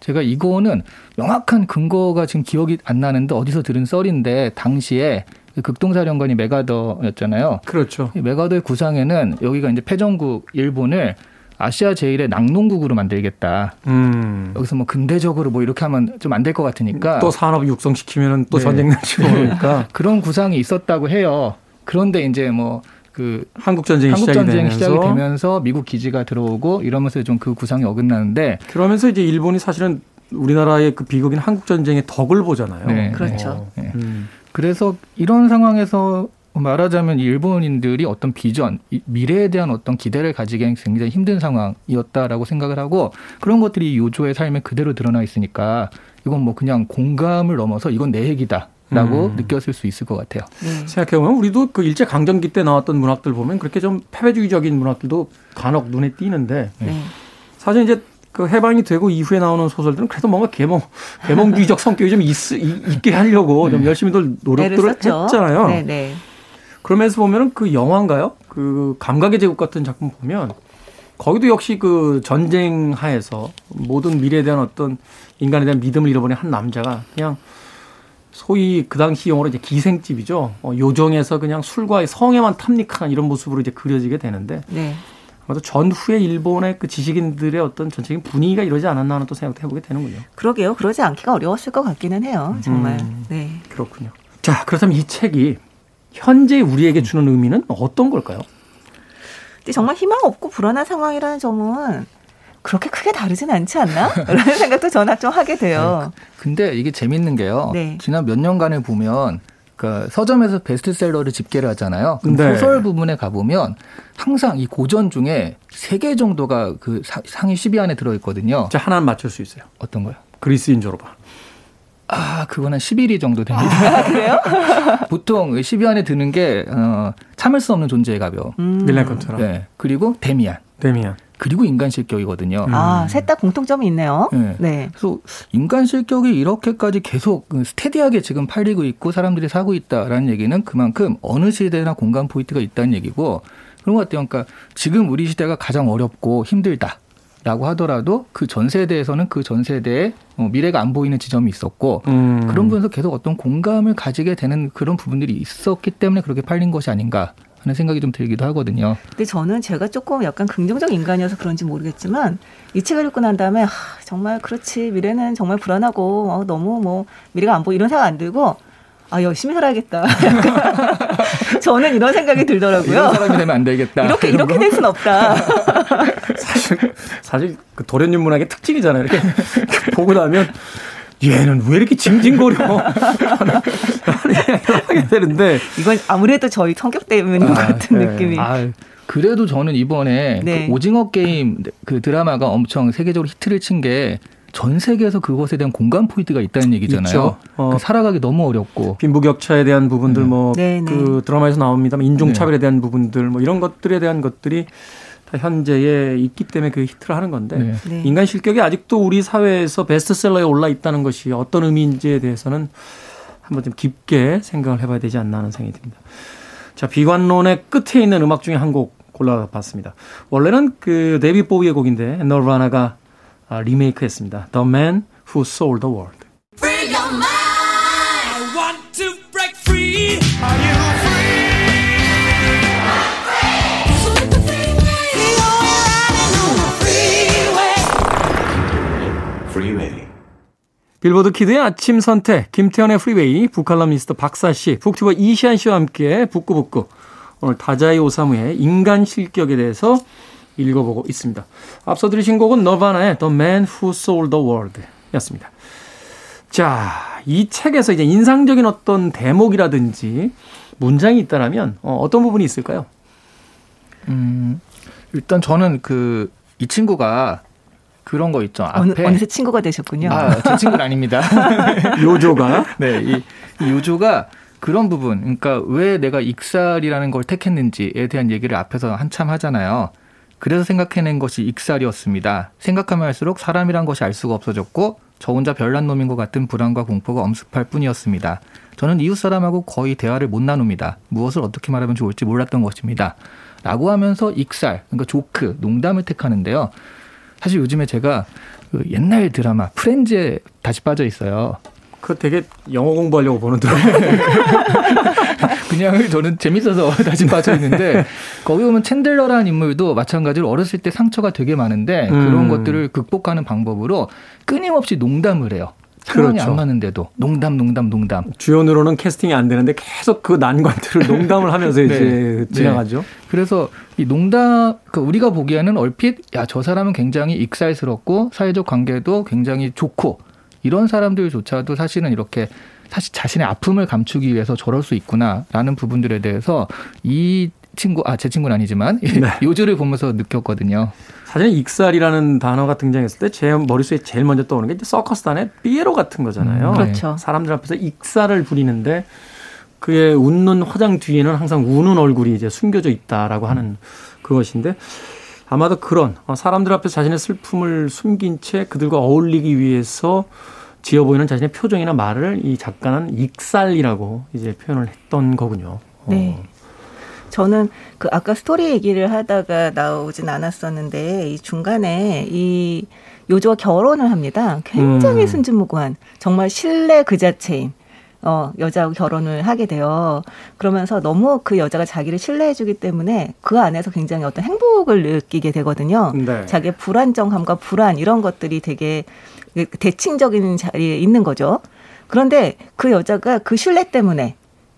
제가 이거는 명확한 근거가 지금 기억이 안 나는데 어디서 들은 썰인데 당시에 그 극동사령관이 메가더였잖아요. 그렇죠. 이 메가더의 구상에는 여기가 이제 패전국 일본을 아시아 제일의 낙농국으로 만들겠다. 음. 여기서 뭐 근대적으로 뭐 이렇게 하면 좀 안 될 것 같으니까 또 산업 육성시키면은 또 네. 전쟁 날지 모르니까. *laughs* 그런 구상이 있었다고 해요. 그런데 이제 뭐그 한국 전쟁이 한국 시작이, 전쟁이 되면서 시작이 되면서 미국 기지가 들어오고 이러면서 좀 그 구상이 어긋나는데 그러면서 이제 일본이 사실은 우리나라의 그 비극인 한국 전쟁의 덕을 보잖아요. 네. 그렇죠. 네. 음. 그래서 이런 상황에서 말하자면 이 일본인들이 어떤 비전, 이 미래에 대한 어떤 기대를 가지기엔 굉장히 힘든 상황이었다라고 생각을 하고 그런 것들이 요조의 삶에 그대로 드러나 있으니까 이건 뭐 그냥 공감을 넘어서 이건 내 얘기다. 라고 음. 느꼈을 수 있을 것 같아요. 네. 생각해보면 우리도 그 일제 강점기 때 나왔던 문학들 보면 그렇게 좀 패배주의적인 문학들도 간혹 눈에 띄는데 네. 사실 이제 그 해방이 되고 이후에 나오는 소설들은 그래도 뭔가 개몽 개몽주의적 성격이 좀 있, 있게 하려고 좀 열심히들 애를 노력들을. 했잖아요. 네, 네. 그러면서 보면은 그 영화인가요? 그 감각의 제국 같은 작품 보면 거기도 역시 그 전쟁 하에서 모든 미래에 대한 어떤 인간에 대한 믿음을 잃어버린 한 남자가 그냥 소위 그 당시 용어로 이제 기생집이죠. 어, 요정에서 그냥 술과 성에만 탐닉한 이런 모습으로 이제 그려지게 되는데 네. 아마도 전후에 일본의 그 지식인들의 어떤 전체적인 분위기가 이러지 않았나 하는 또 생각도 해보게 되는군요. 그러게요. 그러지 않기가 어려웠을 것 같기는 해요. 정말. 음. 네. 그렇군요. 자, 그렇다면 이 책이 현재 우리에게 주는 의미는 어떤 걸까요? 근데 정말 희망 없고 불안한 상황이라는 점은 그렇게 크게 다르진 않지 않나? *laughs* 라는 생각도 저는 좀 하게 돼요. 근데 이게 재밌는 게요. 네. 지난 몇 년간을 보면 그 서점에서 베스트셀러를 집계를 하잖아요. 그럼 네. 소설 부분에 가보면 항상 이 고전 중에 세 개 정도가 그 사- 상위 10위 안에 들어있거든요. 자, 하나는 맞출 수 있어요. 어떤 거요? 그리스인 조로바. 아, 그거는 11위 정도 됩니다. 아, 그래요? *laughs* 보통 10위 안에 드는 게 어, 참을 수 없는 존재의 가벼움. 음. 밀란 쿤데라. 네. 그리고 데미안. 데미안. 그리고 인간 실격이거든요. 음. 아, 셋 다 공통점이 있네요. 네. 네. 그래서 인간 실격이 이렇게까지 계속 그 steady하게 지금 팔리고 있고 사람들이 사고 있다라는 얘기는 그만큼 어느 시대나 공감 포인트가 있다는 얘기고 그런 것 같아요. 그러니까 지금 우리 시대가 가장 어렵고 힘들다. 라고 하더라도 그 전 세대에서는 그 전 세대의 어, 미래가 안 보이는 지점이 있었고 음. 그런 부분에서 계속 어떤 공감을 가지게 되는 그런 부분들이 있었기 때문에 그렇게 팔린 것이 아닌가 하는 생각이 좀 들기도 하거든요. 근데 저는 제가 조금 약간 긍정적 인간이어서 그런지 모르겠지만 이 책을 읽고 난 다음에 하, 정말 그렇지 미래는 정말 불안하고 어, 너무 뭐 미래가 안 보이 이런 생각 안 들고 아 열심히 살아야겠다. *laughs* 저는 이런 생각이 이런 들더라고요. 사람이 되면 안 되겠다. 이렇게 이런 이렇게 거. 될순 없다. *laughs* 사실 사실 그 도련님 문학의 특징이잖아요. 이렇게 *laughs* 보고 나면 얘는 왜 이렇게 징징거려 하게 되는데 이건 아무래도 저희 성격 때문인 것 같은 네. 느낌이. 아, 그래도 저는 이번에 네. 그 오징어 게임 그 드라마가 엄청 세계적으로 히트를 친 게 전 세계에서 그것에 대한 공감 포인트가 있다는 얘기잖아요. 어. 그 살아가기 너무 어렵고. 빈부격차에 대한 부분들 네. 뭐그 네, 네. 드라마에서 나옵니다만 인종차별에 대한 부분들 뭐 이런 것들에 대한 것들이 다 현재에 있기 때문에 그 히트를 하는 건데 네. 네. 인간 실격이 아직도 우리 사회에서 베스트셀러에 올라 있다는 것이 어떤 의미인지에 대해서는 한번 좀 깊게 생각을 해봐야 되지 않나 하는 생각이 듭니다. 자, 비관론의 끝에 있는 음악 중에 한 곡 골라봤습니다. 원래는 그 데이비 보이의 곡인데 너르바나가 아, 리메이크했습니다. The Man Who Sold the World. Free your mind. I want to break free. Are you free? You're riding on the freeway. Freeway. 빌보드 키드의 아침 선택, 김태훈의 프리웨이, 북칼럼니스트 박사 씨, 북튜버 이시안 씨와 함께 북구북구 오늘 다자이 오사무의 인간 실격에 대해서 읽어보고 있습니다. 앞서 들으신 곡은 너바나의 The Man Who Sold the World 였습니다. 자, 이 책에서 이제 인상적인 어떤 대목이라든지 문장이 있다라면 어, 어떤 부분이 있을까요? 음, 일단 저는 그 이 친구가 그런 거 있죠. 어느, 앞에 어느 새 친구가 되셨군요. 아, 제 친구는 아닙니다. *laughs* 요조가 *laughs* 네, 이, 이 요조가 그런 부분, 그러니까 왜 내가 익살이라는 걸 택했는지에 대한 얘기를 앞에서 한참 하잖아요. 그래서 생각해낸 것이 익살이었습니다. 생각하면 할수록 사람이란 것이 알 수가 없어졌고 저 혼자 별난 놈인 것 같은 불안과 공포가 엄습할 뿐이었습니다. 저는 이웃 사람하고 거의 대화를 못 나눕니다. 무엇을 어떻게 말하면 좋을지 몰랐던 것입니다. 라고 하면서 익살, 그러니까 조크, 농담을 택하는데요. 사실 요즘에 제가 그 옛날 드라마 프렌즈에 다시 빠져 있어요. 그 되게 영어 공부하려고 보는 드라마. *laughs* 그냥 저는 재밌어서 *laughs* 다시 빠져 있는데 *laughs* 거기 보면 챈들러라는 인물도 마찬가지로 어렸을 때 상처가 되게 많은데 음. 그런 것들을 극복하는 방법으로 끊임없이 농담을 해요. 상황이 그렇죠. 안 맞는데도 농담 농담 농담. 주연으로는 캐스팅이 안 되는데 계속 그 난관들을 농담을 하면서 *laughs* 네. 이제 지나가죠. 그래서 이 농담 그 우리가 보기에는 얼핏 야 저 사람은 굉장히 익살스럽고 사회적 관계도 굉장히 좋고 이런 사람들조차도 사실은 이렇게 사실 자신의 아픔을 감추기 위해서 저럴 수 있구나라는 부분들에 대해서 이 친구 아 제 친구는 아니지만 네. *laughs* 요주를 보면서 느꼈거든요. 사실 익살이라는 단어가 등장했을 때 제 머릿속에 제일 먼저 떠오르는 게 이제 서커스단의 삐에로 같은 거잖아요. 음, 그렇죠. 사람들 앞에서 익살을 부리는데 그의 웃는 화장 뒤에는 항상 우는 얼굴이 이제 숨겨져 있다라고 하는 그것인데 아마도 그런 어, 사람들 앞에서 자신의 슬픔을 숨긴 채 그들과 어울리기 위해서 지어 보이는 자신의 표정이나 말을 이 작가는 익살이라고 이제 표현을 했던 거군요. 어. 네. 저는 그 아까 스토리 얘기를 하다가 나오진 않았었는데 이 중간에 이 요조와 결혼을 합니다. 굉장히 음. 순진무구한 정말 신뢰 그 자체인 어 여자하고 결혼을 하게 돼요. 그러면서 너무 그 여자가 자기를 신뢰해주기 때문에 그 안에서 굉장히 어떤 행복을 느끼게 되거든요. 네. 자기의 불안정함과 불안 이런 것들이 되게 대칭적인 자리에 있는 거죠. 그런데 그 여자가 그 신뢰 때문에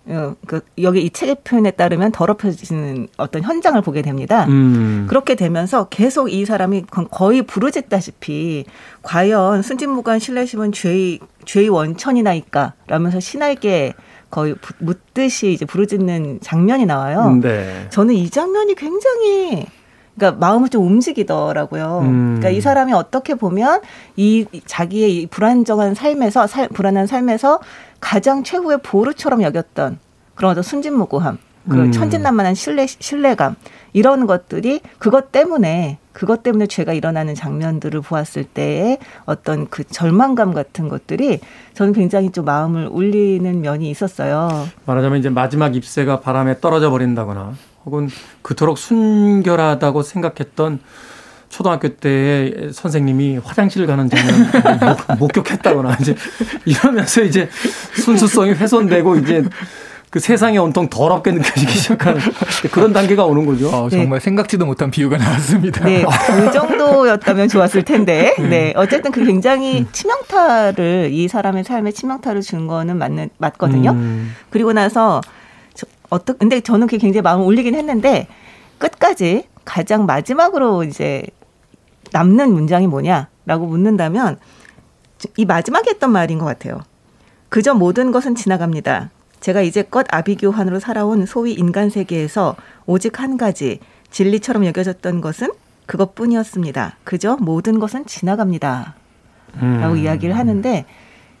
어, 그 여기 이 책의 표현에 따르면 더럽혀지는 어떤 현장을 보게 됩니다. 음. 그렇게 되면서 계속 이 사람이 거의 부르짖다시피 과연 순진무구한 신뢰심은 죄의 죄의 원천이나이까 라면서 신에게 거의 부- 묻듯이 이제 부르짖는 장면이 나와요. 네. 저는 이 장면이 굉장히 그러니까 마음을 좀 움직이더라고요. 음. 그러니까 이 사람이 어떻게 보면 이 자기의 이 불안정한 삶에서 살, 불안한 삶에서 가장 최후의 보루처럼 여겼던 그런 어떤 순진무구함, 그 음. 천진난만한 신뢰 신뢰감 이런 것들이 그것 때문에 그것 때문에 죄가 일어나는 장면들을 보았을 때의 어떤 그 절망감 같은 것들이 저는 굉장히 좀 마음을 울리는 면이 있었어요. 말하자면 이제 마지막 ip새가 바람에 떨어져 버린다거나 혹은 그토록 순결하다고 생각했던 초등학교 때의 선생님이 화장실 가는 장면 목, 목격했다거나 이제 이러면서 이제 순수성이 훼손되고 이제 그 세상이 온통 더럽게 느껴지기 시작하는 그런 단계가 오는 거죠. 어, 네. 정말 생각지도 못한 비유가 나왔습니다. 네, 그 정도였다면 좋았을 텐데. 네, 어쨌든 그 굉장히 치명타를 이 사람의 삶에 치명타를 준 거는 맞는 맞거든요. 음, 그리고 나서 저, 어떤 근데 저는 그게 굉장히 마음을 울리긴 했는데 끝까지 가장 마지막으로 이제 남는 문장이 뭐냐라고 묻는다면 이 마지막에 했던 말인 것 같아요. 그저 모든 것은 지나갑니다. 제가 이제껏 아비규환으로 살아온 소위 인간 세계에서 오직 한 가지 진리처럼 여겨졌던 것은 그것뿐이었습니다. 그저 모든 것은 지나갑니다. 음. 라고 이야기를 하는데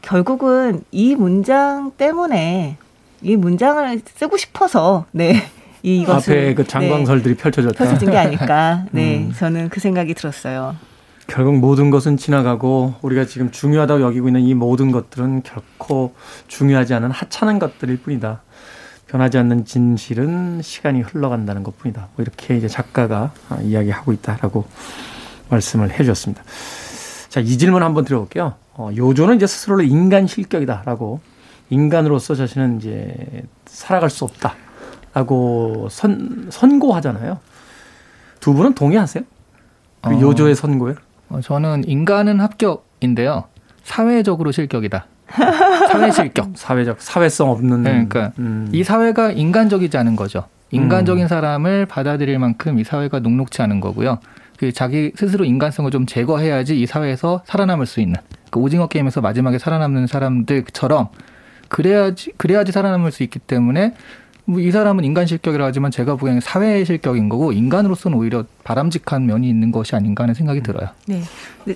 결국은 이 문장 때문에 이 문장을 쓰고 싶어서 네. 이 이것을 앞에 그 장광설들이 네, 펼쳐졌다. 펼쳐진 게 아닐까. *laughs* 네. 음. 저는 그 생각이 들었어요. 결국 모든 것은 지나가고 우리가 지금 중요하다고 여기고 있는 이 모든 것들은 결코 중요하지 않은 하찮은 것들일 뿐이다. 변하지 않는 진실은 시간이 흘러간다는 것 뿐이다. 뭐 이렇게 이제 작가가 아, 이야기하고 있다라고 말씀을 해 주셨습니다. 자, 이 질문 한번 드려볼게요. 어, 요조는 이제 스스로를 인간 실격이다라고 인간으로서 자신은 이제 살아갈 수 없다라고 선, 선고하잖아요. 두 분은 동의하세요? 그 어. 요조의 선고에? 어, 저는 인간은 합격인데요. 사회적으로 실격이다. *laughs* 사회 실격. 사회적 사회성 없는 네, 그러니까 음. 이 사회가 인간적이지 않은 거죠. 인간적인 사람을 받아들일 만큼 이 사회가 녹록치 않은 거고요. 그 자기 스스로 인간성을 좀 제거해야지 이 사회에서 살아남을 수 있는 그 오징어 게임에서 마지막에 살아남는 사람들처럼 그래야지 그래야지 살아남을 수 있기 때문에 뭐 이 사람은 인간 실격이라 하지만 제가 보기에는 사회 실격인 거고 인간으로서는 오히려 바람직한 면이 있는 것이 아닌가 하는 생각이 들어요. 네.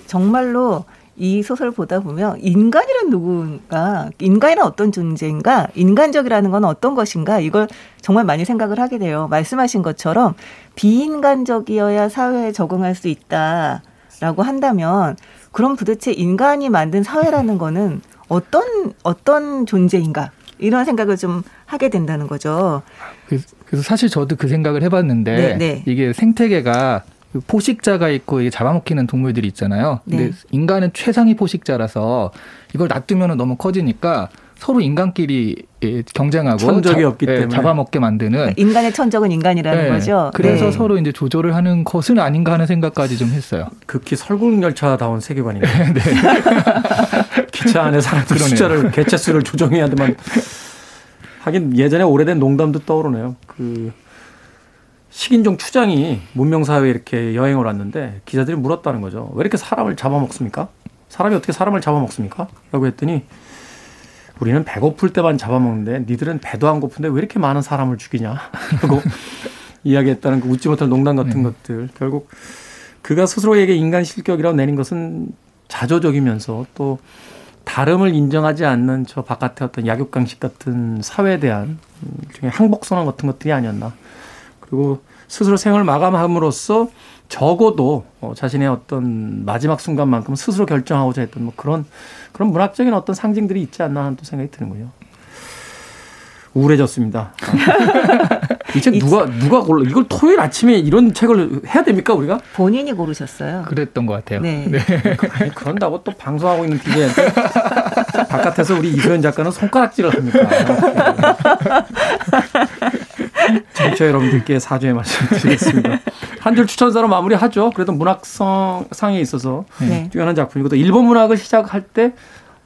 정말로 이 소설을 보다 보면 인간이란 누군가, 인간이란 어떤 존재인가, 인간적이라는 건 어떤 것인가, 이걸 정말 많이 생각을 하게 돼요. 말씀하신 것처럼 비인간적이어야 사회에 적응할 수 있다라고 한다면, 그럼 도대체 인간이 만든 사회라는 거는 어떤, 어떤 존재인가, 이런 생각을 좀 하게 된다는 거죠. 그래서- 사실 저도 그 생각을 해봤는데 네, 네. 이게 생태계가 그 포식자가 있고 이게 잡아먹히는 동물들이 있잖아요. 근데 네. 인간은 최상위 포식자라서 이걸 놔두면 너무 커지니까 서로 인간끼리 예, 경쟁하고 천적이 없기 예, 때문에. 잡아먹게 만드는 인간의 천적은 인간이라는 예, 거죠. 그래서 네. 서로 이제 조절을 하는 것은 아닌가 하는 생각까지 좀 했어요. 극히 설국열차다운 세계관이네요. *laughs* 네. *laughs* 기차 안에 사람들 그러네요. 숫자를 개체 수를 조정해야 되만 하긴 예전에 오래된 농담도 떠오르네요. 그 식인종 추장이 문명 사회에 이렇게 여행을 왔는데 기자들이 물었다는 거죠. 왜 이렇게 사람을 잡아먹습니까? 사람이 어떻게 사람을 잡아먹습니까? 라고 했더니 우리는 배고플 때만 잡아먹는데 니들은 배도 안 고픈데 왜 이렇게 많은 사람을 죽이냐? 하고 *laughs* 이야기했다는 그 웃지 못할 농담 같은 것들 결국 그가 스스로에게 인간 실격이라고 내린 것은 자조적이면서 또 다름을 인정하지 않는 저 바깥의 어떤 약육강식 같은 사회에 대한 음, 일종의 항복선언 같은 것들이 아니었나. 그리고 스스로 생을 마감함으로써 적어도 어, 자신의 어떤 마지막 순간만큼 스스로 결정하고자 했던 뭐 그런 그런 문학적인 어떤 상징들이 있지 않나 하는 또 생각이 드는군요. 우울해졌습니다. 이 책 누가 *laughs* 누가 골라 이걸 토요일 아침에 이런 책을 해야 됩니까 우리가? 본인이 고르셨어요. 그랬던 것 같아요. 네. 아니, 그런다고 또 방송하고 있는 DJ한테 바깥에서 우리 이소연 작가는 손가락질을 합니까? *laughs* 청취자 여러분들께 사죄의 말씀 드리겠습니다. 한 줄 추천사로 마무리하죠. 그래도 문학성 상에 있어서 네. 뛰어난 작품이고 또 일본 문학을 시작할 때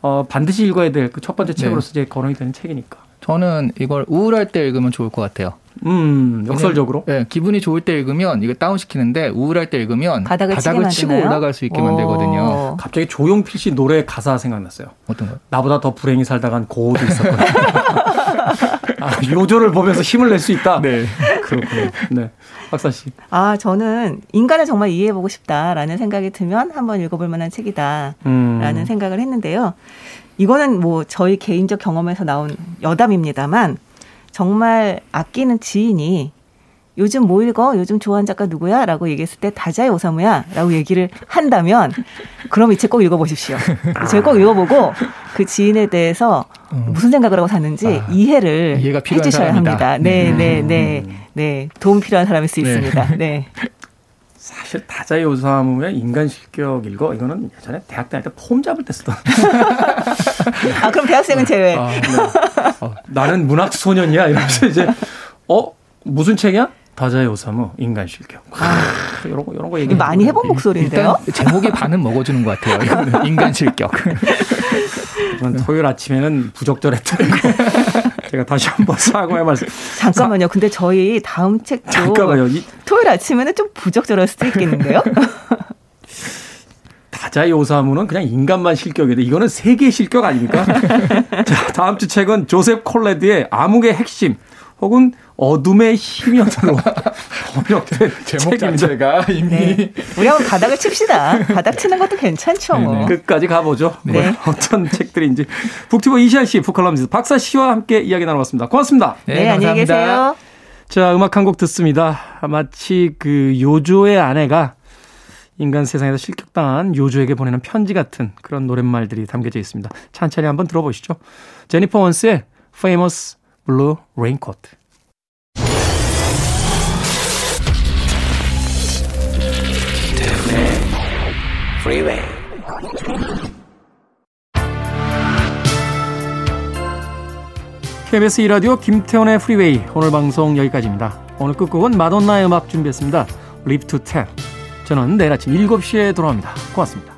어, 반드시 읽어야 될 그 첫 번째 책으로서 이제 거론이 되는 책이니까. 저는 이걸 우울할 때 읽으면 좋을 것 같아요. 음, 역설적으로. 네, 기분이 좋을 때 읽으면 이거 다운 시키는데 우울할 때 읽으면 바닥을 치게 치고 만드나요? 올라갈 수 있게 만들거든요. 오. 갑자기 조용필 씨 노래 가사 생각났어요. 어떤 거? 나보다 더 불행히 살다간 고우도 있었거든요. *laughs* *laughs* 아, 요조를 보면서 힘을 낼 수 있다. 네. 그렇군요. 네. 박사 씨. 아, 저는 인간을 정말 이해해보고 싶다라는 생각이 들면 한번 읽어볼 만한 책이다. 음. 라는 생각을 했는데요. 이거는 뭐 저희 개인적 경험에서 나온 여담입니다만 정말 아끼는 지인이 요즘 뭐 읽어? 요즘 좋아하는 작가 누구야? 라고 얘기했을 때 다자의 오사무야 라고 얘기를 한다면 그럼 이 책 꼭 읽어보십시오. 제가 꼭 읽어보고 그 지인에 대해서 무슨 생각을 하고 사는지 아, 이해를 이해가 필요한 해주셔야 사람이다. 합니다. 네, 음. 네, 네, 네. 도움 필요한 사람일 수 네. 있습니다. *laughs* 네. 사실 다자의 오사무의 인간 실격 읽어 이거는 예전에 대학 다닐 때 폼 잡을 때 쓰던 *laughs* 아, 그럼 대학생은 제외. 아, 어, 나는 문학 소년이야 이러면서 이제 어 무슨 책이야? 다자의 오사무 인간 실격. 아, 이런 거 이런 거 얘기 많이 해본 목소리인데요. 제목에 반은 먹어주는 것 같아요. 이거는 *laughs* 인간 실격. 토요일 아침에는 부적절했다는 거. 제가 다시 한번 사과의 말씀. 잠깐만요. 근데 저희 다음 책도 잠깐만요. 이 토요일 아침에는 좀 부적절할 수도 있겠는데요. *laughs* 다자의 오사무는 그냥 인간만 실격인데 이거는 세계 실격 아닙니까? *laughs* 자, 다음 주 책은 조셉 콜레드의 암흑의 핵심 혹은 어둠의 힘이었로 *laughs* 번역된 *laughs* 제목. 자체가 이미 네. 우리 한번 바닥을 칩시다. 바닥 치는 것도 괜찮죠, 뭐. 네네. 끝까지 가보죠. 네. 뭐 어떤 *laughs* 책들인지 북튜버 이시안 씨, 북컬럼니스트 박사 씨와 함께 이야기 나눠봤습니다. 고맙습니다. 네, 안녕히 계세요. 자, 음악 한 곡 듣습니다. 마치 그 요조의 아내가 인간 세상에서 실격당한 요조에게 보내는 편지 같은 그런 노랫말들이 담겨져 있습니다. 천천히 한번 들어보시죠. 제니퍼 원스의 Famous Blue Raincoat. KBS 2라디오 김태훈의 프리웨이 오늘 방송 여기까지입니다. 오늘 끝곡은 마돈나의 음악 준비했습니다. Live to Tell. 저는 내일 아침 7시에 돌아옵니다. 고맙습니다.